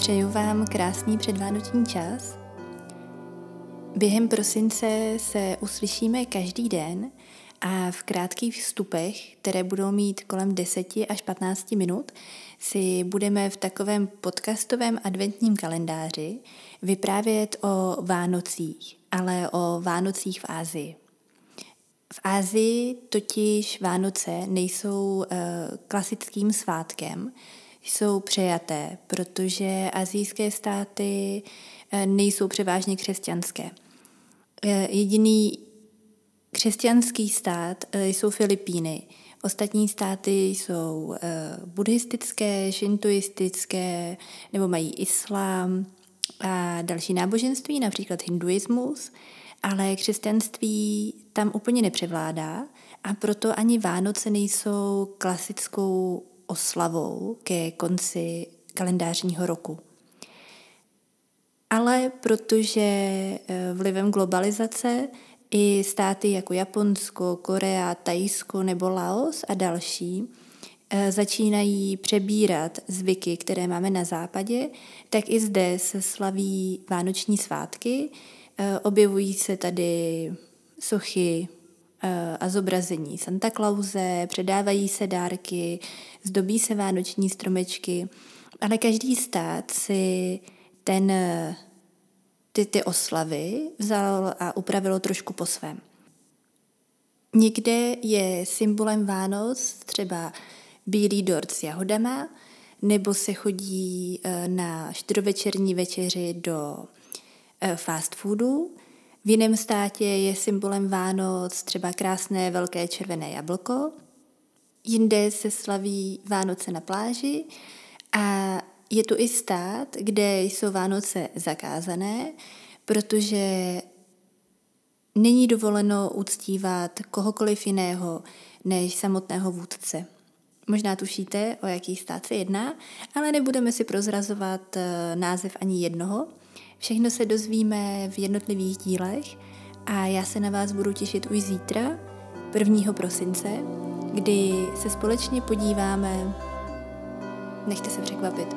Přeju vám krásný předvánoční čas. Během prosince se uslyšíme každý den a v krátkých vstupech, které budou mít kolem 10 až 15 minut, si budeme v takovém podcastovém adventním kalendáři vyprávět o Vánocích, ale o Vánocích v Ázii. V Ázii totiž Vánoce nejsou uh, klasickým svátkem, jsou přejaté, protože azijské státy uh, nejsou převážně křesťanské. Uh, jediný křesťanský stát uh, jsou Filipíny. Ostatní státy jsou buddhistické, šintoistické, nebo mají islám a další náboženství, například hinduismus ale křesťanství tam úplně nepřevládá a proto ani Vánoce nejsou klasickou oslavou ke konci kalendářního roku. Ale protože eh, vlivem globalizace i státy jako Japonsko, Korea, Tajsko nebo Laos a další eh, začínají přebírat zvyky, které máme na západě, tak i zde se slaví vánoční svátky, Eh, objevují se tady sochy a zobrazení Santa Clause, předávají se dárky, zdobí se vánoční stromečky, ale každý stát si ten, ty, ty oslavy vzal a upravilo trošku po svém. Někde je symbolem Vánoc třeba bílý dort s jahodama, nebo se chodí eh, na čtyřovečerní večeři do Eh, fast foodu. V jiném státě je symbolem Vánoc třeba krásné velké červené jablko. Jinde se slaví Vánoce na pláži a je tu i stát, kde jsou Vánoce zakázané, protože není dovoleno uctívat kohokoliv jiného než samotného vůdce. Možná tušíte, o jaký stát se jedná, ale nebudeme si prozrazovat eh, název ani jednoho, Všechno se dozvíme v jednotlivých dílech a já se na vás budu těšit už zítra, 1. prosince, kdy se společně podíváme, nechte se překvapit,